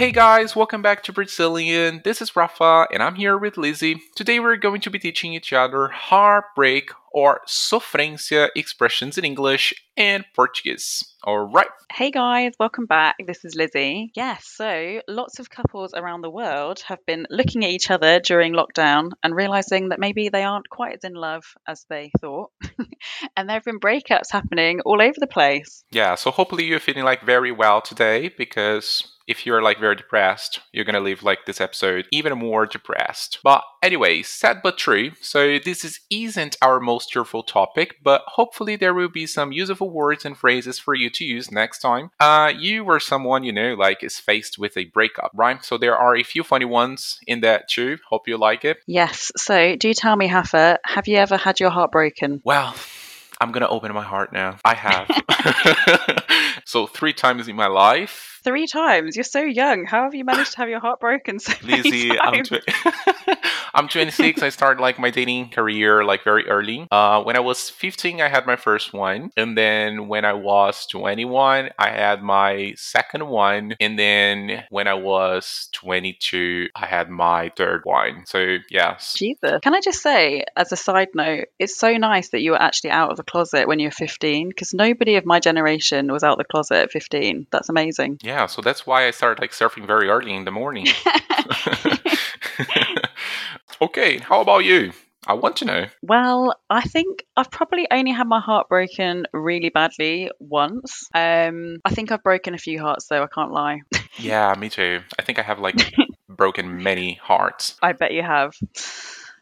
Hey guys, welcome back to Brazilian. This is Rafa, and I'm here with Lizzie. Today we're going to be teaching each other heartbreak or sofrência expressions in English and Portuguese. All right. Hey guys, welcome back. This is Lizzie. Yes, so lots of couples around the world have been looking at each other during lockdown and realizing that maybe they aren't quite as in love as they thought. and there have been breakups happening all over the place. Yeah, so hopefully you're feeling like very well today because if you're like very depressed, you're gonna leave like this episode even more depressed. But anyway, sad but true. So this is isn't our most cheerful topic, but hopefully there will be some useful words and phrases for you to use next time. Uh, you or someone you know like is faced with a breakup, right? So there are a few funny ones in that too. Hope you like it. Yes. So do tell me, Rafa, have you ever had your heart broken? Well. I'm gonna open my heart now. I have. so three times in my life, Three times. You're so young. How have you managed to have your heart broken so Lizzie, many I'm, times? tw- I'm 26. I started like my dating career like very early. Uh, when I was 15, I had my first one, and then when I was 21, I had my second one, and then when I was 22, I had my third one. So yes, Jesus. Can I just say, as a side note, it's so nice that you were actually out of the closet when you were 15 because nobody of my generation was out of the closet at 15. That's amazing. yeah. So that's why I started like surfing very early in the morning. okay, how about you? I want to know. Well, I think I've probably only had my heart broken really badly once. Um, I think I've broken a few hearts though, I can't lie. Yeah, me too. I think I have like broken many hearts. I bet you have.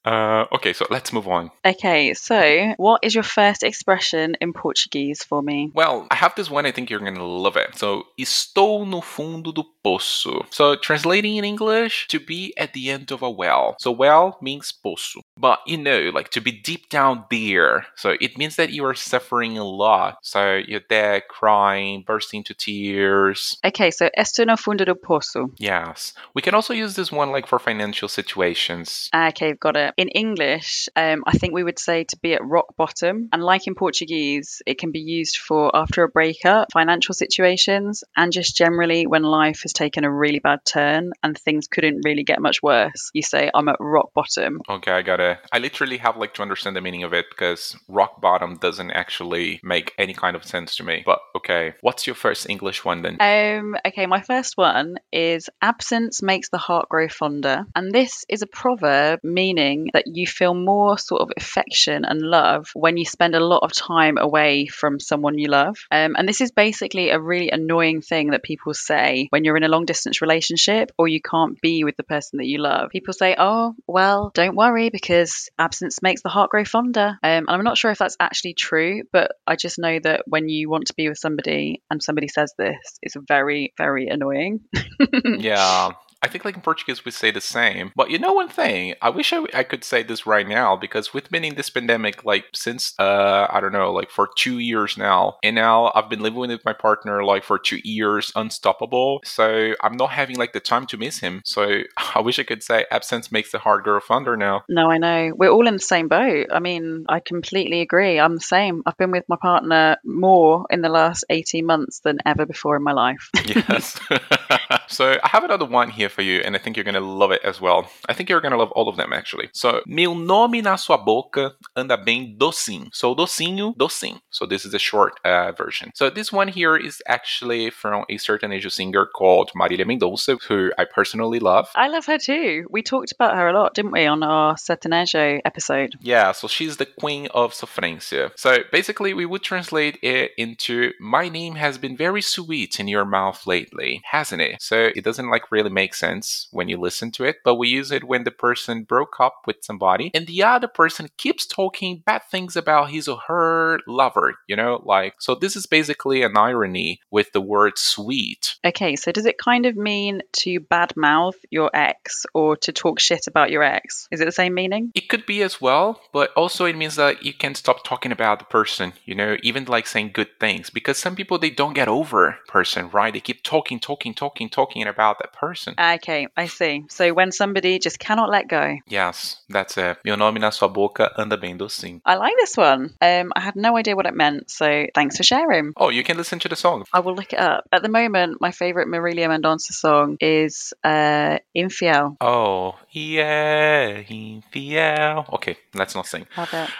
Uh, okay, so let's move on. Okay, so what is your first expression in Portuguese for me? Well, I have this one. I think you're gonna love it. So, estou no fundo do poço. So, translating in English, to be at the end of a well. So, well means poço, but you know, like to be deep down there. So, it means that you are suffering a lot. So, you're there crying, bursting into tears. Okay, so estou no fundo do poço. Yes, we can also use this one like for financial situations. Ah, Okay, got it. In English, um, I think we would say to be at rock bottom. And like in Portuguese, it can be used for after a breakup, financial situations, and just generally when life has taken a really bad turn and things couldn't really get much worse. You say, I'm at rock bottom. Okay, I gotta. I literally have like to understand the meaning of it because rock bottom doesn't actually make any kind of sense to me. But okay, what's your first English one then? Um, okay, my first one is absence makes the heart grow fonder. And this is a proverb meaning that you feel more sort of affection and love when you spend a lot of time away from someone you love. Um, and this is basically a really annoying thing that people say when you're in a long distance relationship or you can't be with the person that you love. People say, oh, well, don't worry because absence makes the heart grow fonder. Um, and I'm not sure if that's actually true, but I just know that when you want to be with somebody and somebody says this, it's very, very annoying. yeah. I think like in Portuguese we say the same. But you know one thing, I wish I, I could say this right now because we've been in this pandemic like since uh I don't know like for 2 years now. And now I've been living with my partner like for 2 years unstoppable. So I'm not having like the time to miss him. So I wish I could say absence makes the heart grow fonder now. No, I know. We're all in the same boat. I mean, I completely agree. I'm the same. I've been with my partner more in the last 18 months than ever before in my life. Yes. so I have another one here for you, and I think you're gonna love it as well. I think you're gonna love all of them actually. So, meu nome na sua boca anda bem docinho. So docinho, docinho. So this is the short uh, version. So this one here is actually from a certain Asian singer called Marília Mendonça, who I personally love. I love her too. We talked about her a lot, didn't we, on our Sertanejo episode? Yeah, so she's the queen of sofrência. So basically, we would translate it into My name has been very sweet in your mouth lately, hasn't it? So it doesn't like really make sense when you listen to it, but we use it when the person broke up with somebody and the other person keeps talking bad things about his or her lover, you know? Like, so this is basically an irony with the word sweet. Okay, so does it kind of mean to badmouth your ex or to talk shit about your ex? Is it the same meaning? It could be as well, but also it means that you can stop talking about the person, you know, even like saying good things because some people they don't get over person, right? They keep talking, talking, talking talking, talking about that person. Okay, I see. So when somebody just cannot let go. Yes, that's it. Meu nome na sua boca anda bem docinho. I like this one. Um, I had no idea what it meant, so thanks for sharing. Oh, you can listen to the song. I will look it up. At the moment, my favorite Marilia Mendonça song is uh, Infiel. Oh, yeah, infiel. Okay, let's not sing. Love it.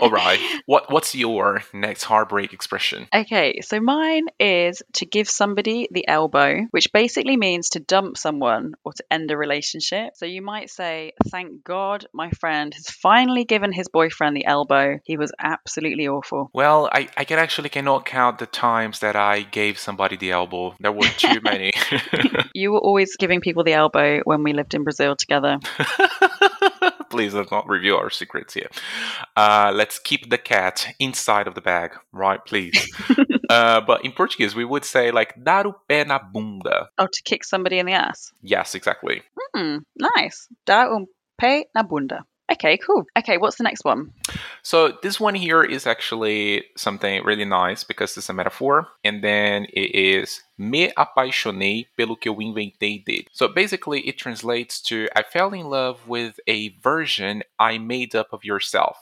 All right. What What's your next heartbreak expression? Okay, so mine is to give somebody the elbow, which basically means to dump someone or to end a relationship. So you might say, Thank God my friend has finally given his boyfriend the elbow. He was absolutely awful. Well, I, I can actually cannot count the times that I gave somebody the elbow. There were too many. You were always giving people the elbow when we lived in Brazil together. Please let's not reveal our secrets here. Uh, let's keep the cat inside of the bag, right? Please. uh, but in Portuguese, we would say like dar o pé na bunda. Oh, to kick somebody in the ass. Yes, exactly. Hmm, nice. Dar um pé na bunda. Okay, cool. Okay, what's the next one? So this one here is actually something really nice because it's a metaphor, and then it is me apaixonei pelo que eu inventei dele. So basically, it translates to I fell in love with a version I made up of yourself.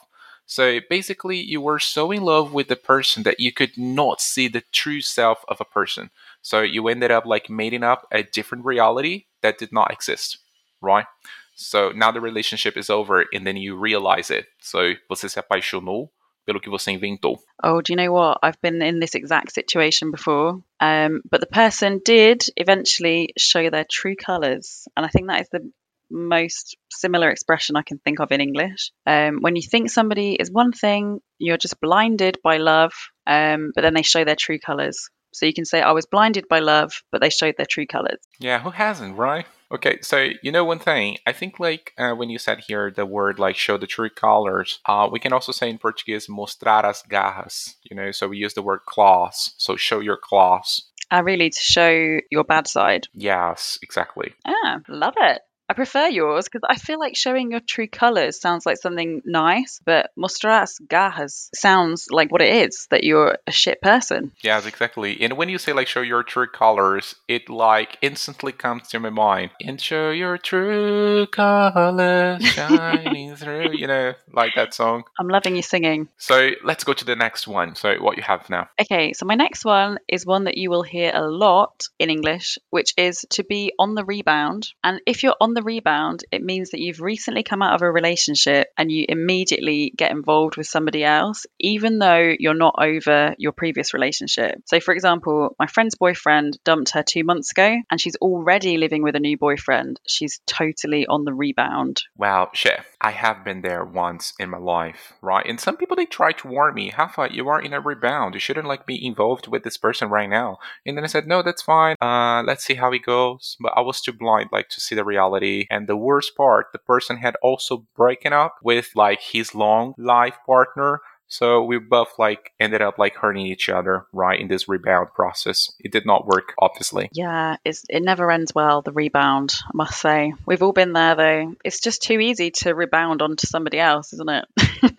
So basically, you were so in love with the person that you could not see the true self of a person. So you ended up like making up a different reality that did not exist, right? So now the relationship is over and then you realize it. So você se apaixonou pelo que você inventou. Oh, do you know what? I've been in this exact situation before. Um, but the person did eventually show their true colours. And I think that is the most similar expression I can think of in English. Um, when you think somebody is one thing, you're just blinded by love, um, but then they show their true colours. So you can say, I was blinded by love, but they showed their true colours. Yeah, who hasn't, right? Okay, so you know one thing. I think like uh, when you said here the word like show the true colors, uh, we can also say in Portuguese mostrar as garras. You know, so we use the word claws. So show your claws. I really to show your bad side. Yes, exactly. Ah, love it. I prefer yours because I feel like showing your true colours sounds like something nice, but mostrar as garras sounds like what it is that you're a shit person. Yes, exactly. And when you say like show your true colors, it like instantly comes to my mind. And show your true colors shining through. You know, like that song. I'm loving you singing. So let's go to the next one. So what you have now? Okay, so my next one is one that you will hear a lot in English, which is to be on the rebound. And if you're on the rebound, it means that you've recently come out of a relationship and you immediately get involved with somebody else, even though you're not over your previous relationship. So, for example, my friend's boyfriend dumped her two months ago and she's already living with a new boyfriend. She's totally on the rebound. Well, chef, I have been there once in my life, right? And some people they try to warn me, Rafa, you are in a rebound. You shouldn't like be involved with this person right now. And then I said, no, that's fine. Uh, let's see how it goes. But I was too blind like to see the reality. And the worst part, the person had also broken up with like his long life partner. So we both like ended up like hurting each other, right, in this rebound process. It did not work, obviously. Yeah, it's, it never ends well, the rebound, I must say. We've all been there, though. It's just too easy to rebound onto somebody else, isn't it?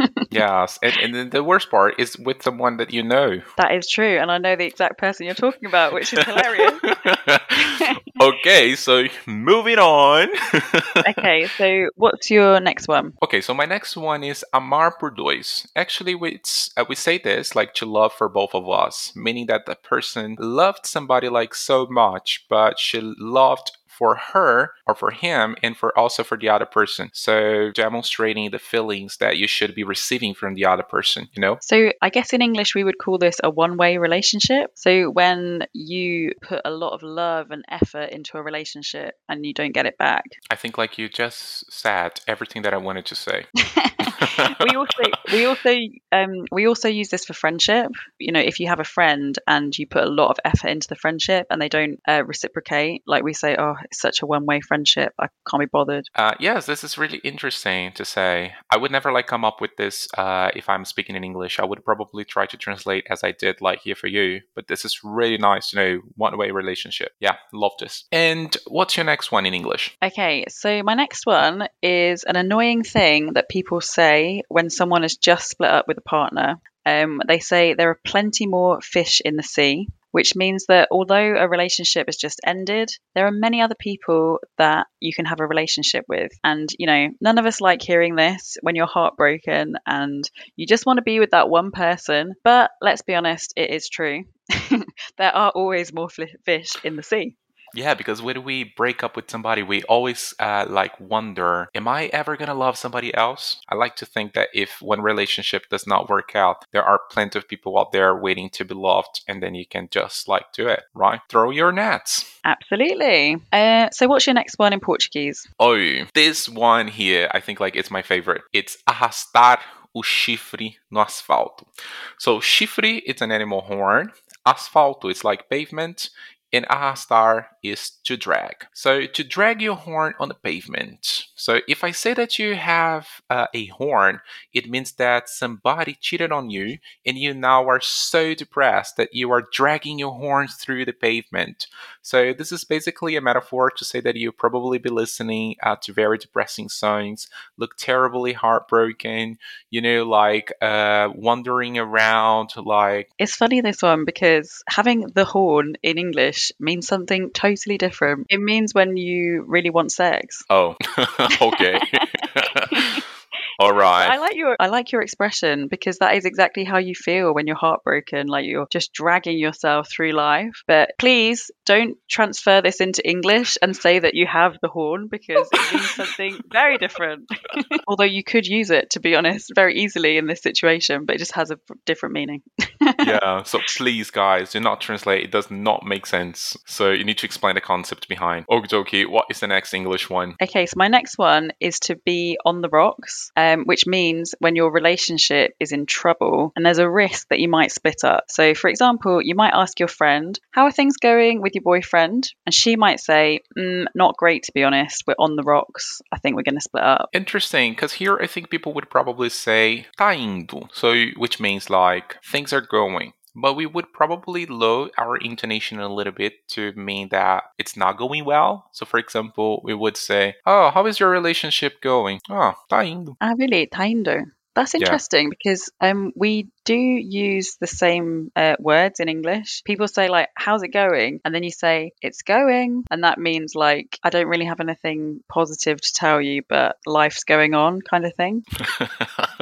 Yes, and, and then the worst part is with someone that you know. that is true. And I know the exact person you're talking about, which is hilarious. okay, so moving on. okay, so what's your next one? Okay, so my next one is amar por dois. Actually, we, it's, uh, we say this like to love for both of us, meaning that the person loved somebody like so much, but she loved for her or for him and for also for the other person. So demonstrating the feelings that you should be receiving from the other person, you know? So I guess in English we would call this a one-way relationship. So when you put a lot of love and effort into a relationship and you don't get it back. I think like you just said everything that I wanted to say. we also we also um, we also use this for friendship. You know, if you have a friend and you put a lot of effort into the friendship and they don't uh, reciprocate, like we say, oh, it's such a one-way friendship. I can't be bothered. Uh, yes, this is really interesting to say. I would never like come up with this uh, if I'm speaking in English. I would probably try to translate as I did like here for you. But this is really nice to know one-way relationship. Yeah, love this. And what's your next one in English? Okay, so my next one is an annoying thing that people say when someone has just split up with a partner. Um, they say there are plenty more fish in the sea. which means that although a relationship has just ended, there are many other people that you can have a relationship with. And, you know, none of us like hearing this when you're heartbroken and you just want to be with that one person. But let's be honest, it is true. there are always more fish in the sea. Yeah, because when we break up with somebody, we always uh, like wonder, am I ever gonna love somebody else? I like to think that if one relationship does not work out, there are plenty of people out there waiting to be loved, and then you can just like do it, right? Throw your nets. Absolutely. Uh, so, what's your next one in Portuguese? Oh, this one here, I think like it's my favorite. It's arrastar o chifre no asfalto. So, chifre, it's an animal horn. Asfalto is like pavement and Star is to drag. So to drag your horn on the pavement. So if I say that you have uh, a horn, it means that somebody cheated on you and you now are so depressed that you are dragging your horn through the pavement. So this is basically a metaphor to say that you probably be listening uh, to very depressing songs, look terribly heartbroken, you know, like uh, wandering around, like. It's funny this one because having the horn in English means something totally different. It means when you really want sex. Oh, okay. All right. I like your I like your expression because that is exactly how you feel when you're heartbroken, like you're just dragging yourself through life. But please don't transfer this into English and say that you have the horn because it means something very different. Although you could use it to be honest very easily in this situation, but it just has a different meaning. Yeah, so please guys, do not translate. It does not make sense. So you need to explain the concept behind. Okie what is the next English one? Okay, so my next one is to be on the rocks um, which means when your relationship is in trouble and there's a risk that you might split up. So, for example, you might ask your friend, How are things going with your boyfriend? And she might say, mm, Not great, to be honest. We're on the rocks. I think we're going to split up. Interesting, because here I think people would probably say, Tá indo. So, which means like things are going but we would probably lower our intonation a little bit to mean that it's not going well. So, for example, we would say, "Oh, how is your relationship going?" Oh, tá indo. Ah, really? Tá indo. That's interesting yeah. because um, we do use the same uh, words in English. People say like, "How's it going?" and then you say, "It's going," and that means like, "I don't really have anything positive to tell you, but life's going on," kind of thing.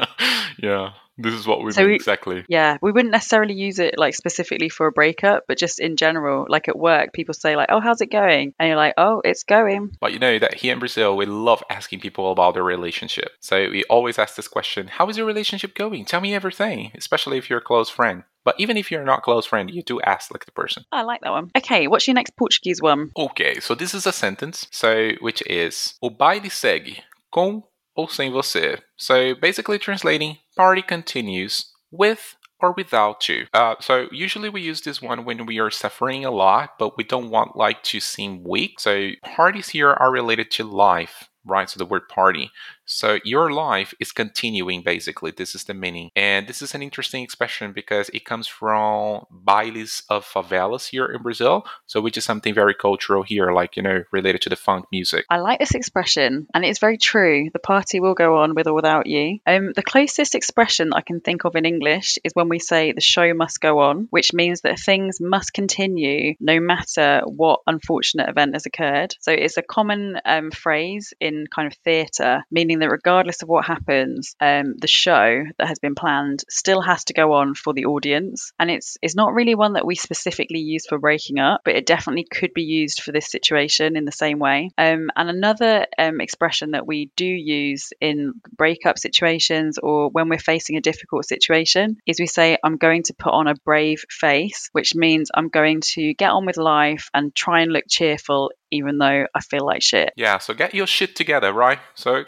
yeah. This is what we so mean we, exactly. Yeah, we wouldn't necessarily use it like specifically for a breakup, but just in general, like at work, people say like, "Oh, how's it going?" and you're like, "Oh, it's going." But you know that here in Brazil, we love asking people about their relationship. So we always ask this question: "How is your relationship going? Tell me everything." Especially if you're a close friend. But even if you're not close friend, you do ask like the person. I like that one. Okay, what's your next Portuguese one? Okay, so this is a sentence. So which is: O baile segue com ou sem você. So basically translating, party continues with or without you. Uh, so usually we use this one when we are suffering a lot, but we don't want like to seem weak. So parties here are related to life, right? So the word party. So your life is continuing, basically. This is the meaning. And this is an interesting expression because it comes from bailes of favelas here in Brazil. So which is something very cultural here, like, you know, related to the funk music. I like this expression and it's very true. The party will go on with or without you. Um, the closest expression I can think of in English is when we say the show must go on, which means that things must continue no matter what unfortunate event has occurred. So it's a common um, phrase in kind of theatre, meaning that regardless of what happens, um, the show that has been planned still has to go on for the audience. And it's it's not really one that we specifically use for breaking up, but it definitely could be used for this situation in the same way. Um, and another um, expression that we do use in breakup situations or when we're facing a difficult situation is we say, I'm going to put on a brave face, which means I'm going to get on with life and try and look cheerful even though I feel like shit. Yeah, so get your shit together, right? So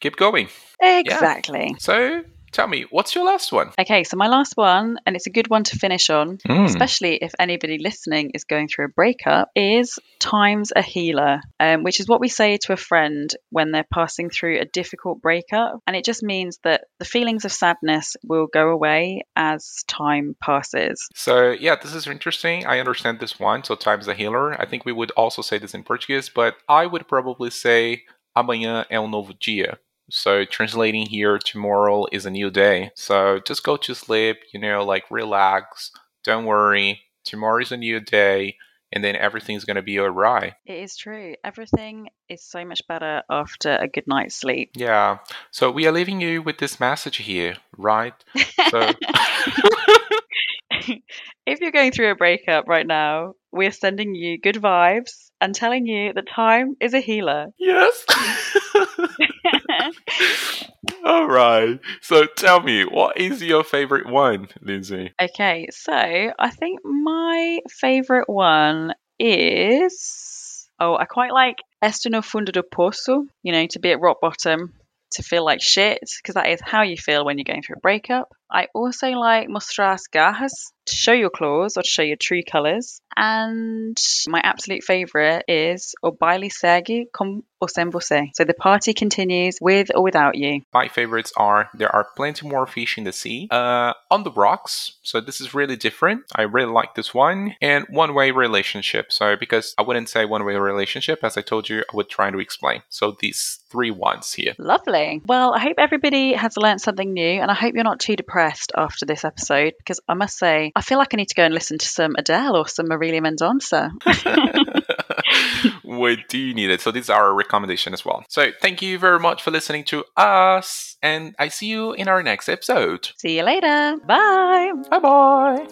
keep going. Exactly. Yeah. So tell me, what's your last one? Okay, so my last one, and it's a good one to finish on, mm. especially if anybody listening is going through a breakup, is time's a healer, um, which is what we say to a friend when they're passing through a difficult breakup. And it just means that the feelings of sadness will go away as time passes. So, yeah, this is interesting. I understand this one. So, time's a healer. I think we would also say this in Portuguese, but I would probably say amanhã é um novo dia. So translating here, tomorrow is a new day. So just go to sleep, you know, like relax, don't worry, tomorrow is a new day, and then everything's going to be all right. It is true. Everything is so much better after a good night's sleep. Yeah. So we are leaving you with this message here, right? So if you're going through a breakup right now, we're sending you good vibes and telling you that time is a healer. yes. all right. So tell me, what is your favorite one, Lindsay? Okay, so I think my favorite one is. Oh, I quite like Este no fundo do poço, you know, to be at rock bottom, to feel like shit, because that is how you feel when you're going through a breakup. I also like mostrar as garras, to show your claws or to show your true colours. And my absolute favourite is O baile segue com ou sem você. So the party continues with or without you. My favorites are there are plenty more fish in the sea, uh, on the rocks. So this is really different. I really like this one, and one way relationship. So because I wouldn't say one way relationship, as I told you, I would try to explain. So these three ones here. Lovely. Well, I hope everybody has learned something new, and I hope you're not too depressed after this episode because I must say, I feel like I need to go and listen to some Adele or some Marilia Mendonça. we do you need it. So these are our recommendation as well. So thank you very much for listening to us, and I see you in our next episode. See you later. Bye. Bye bye.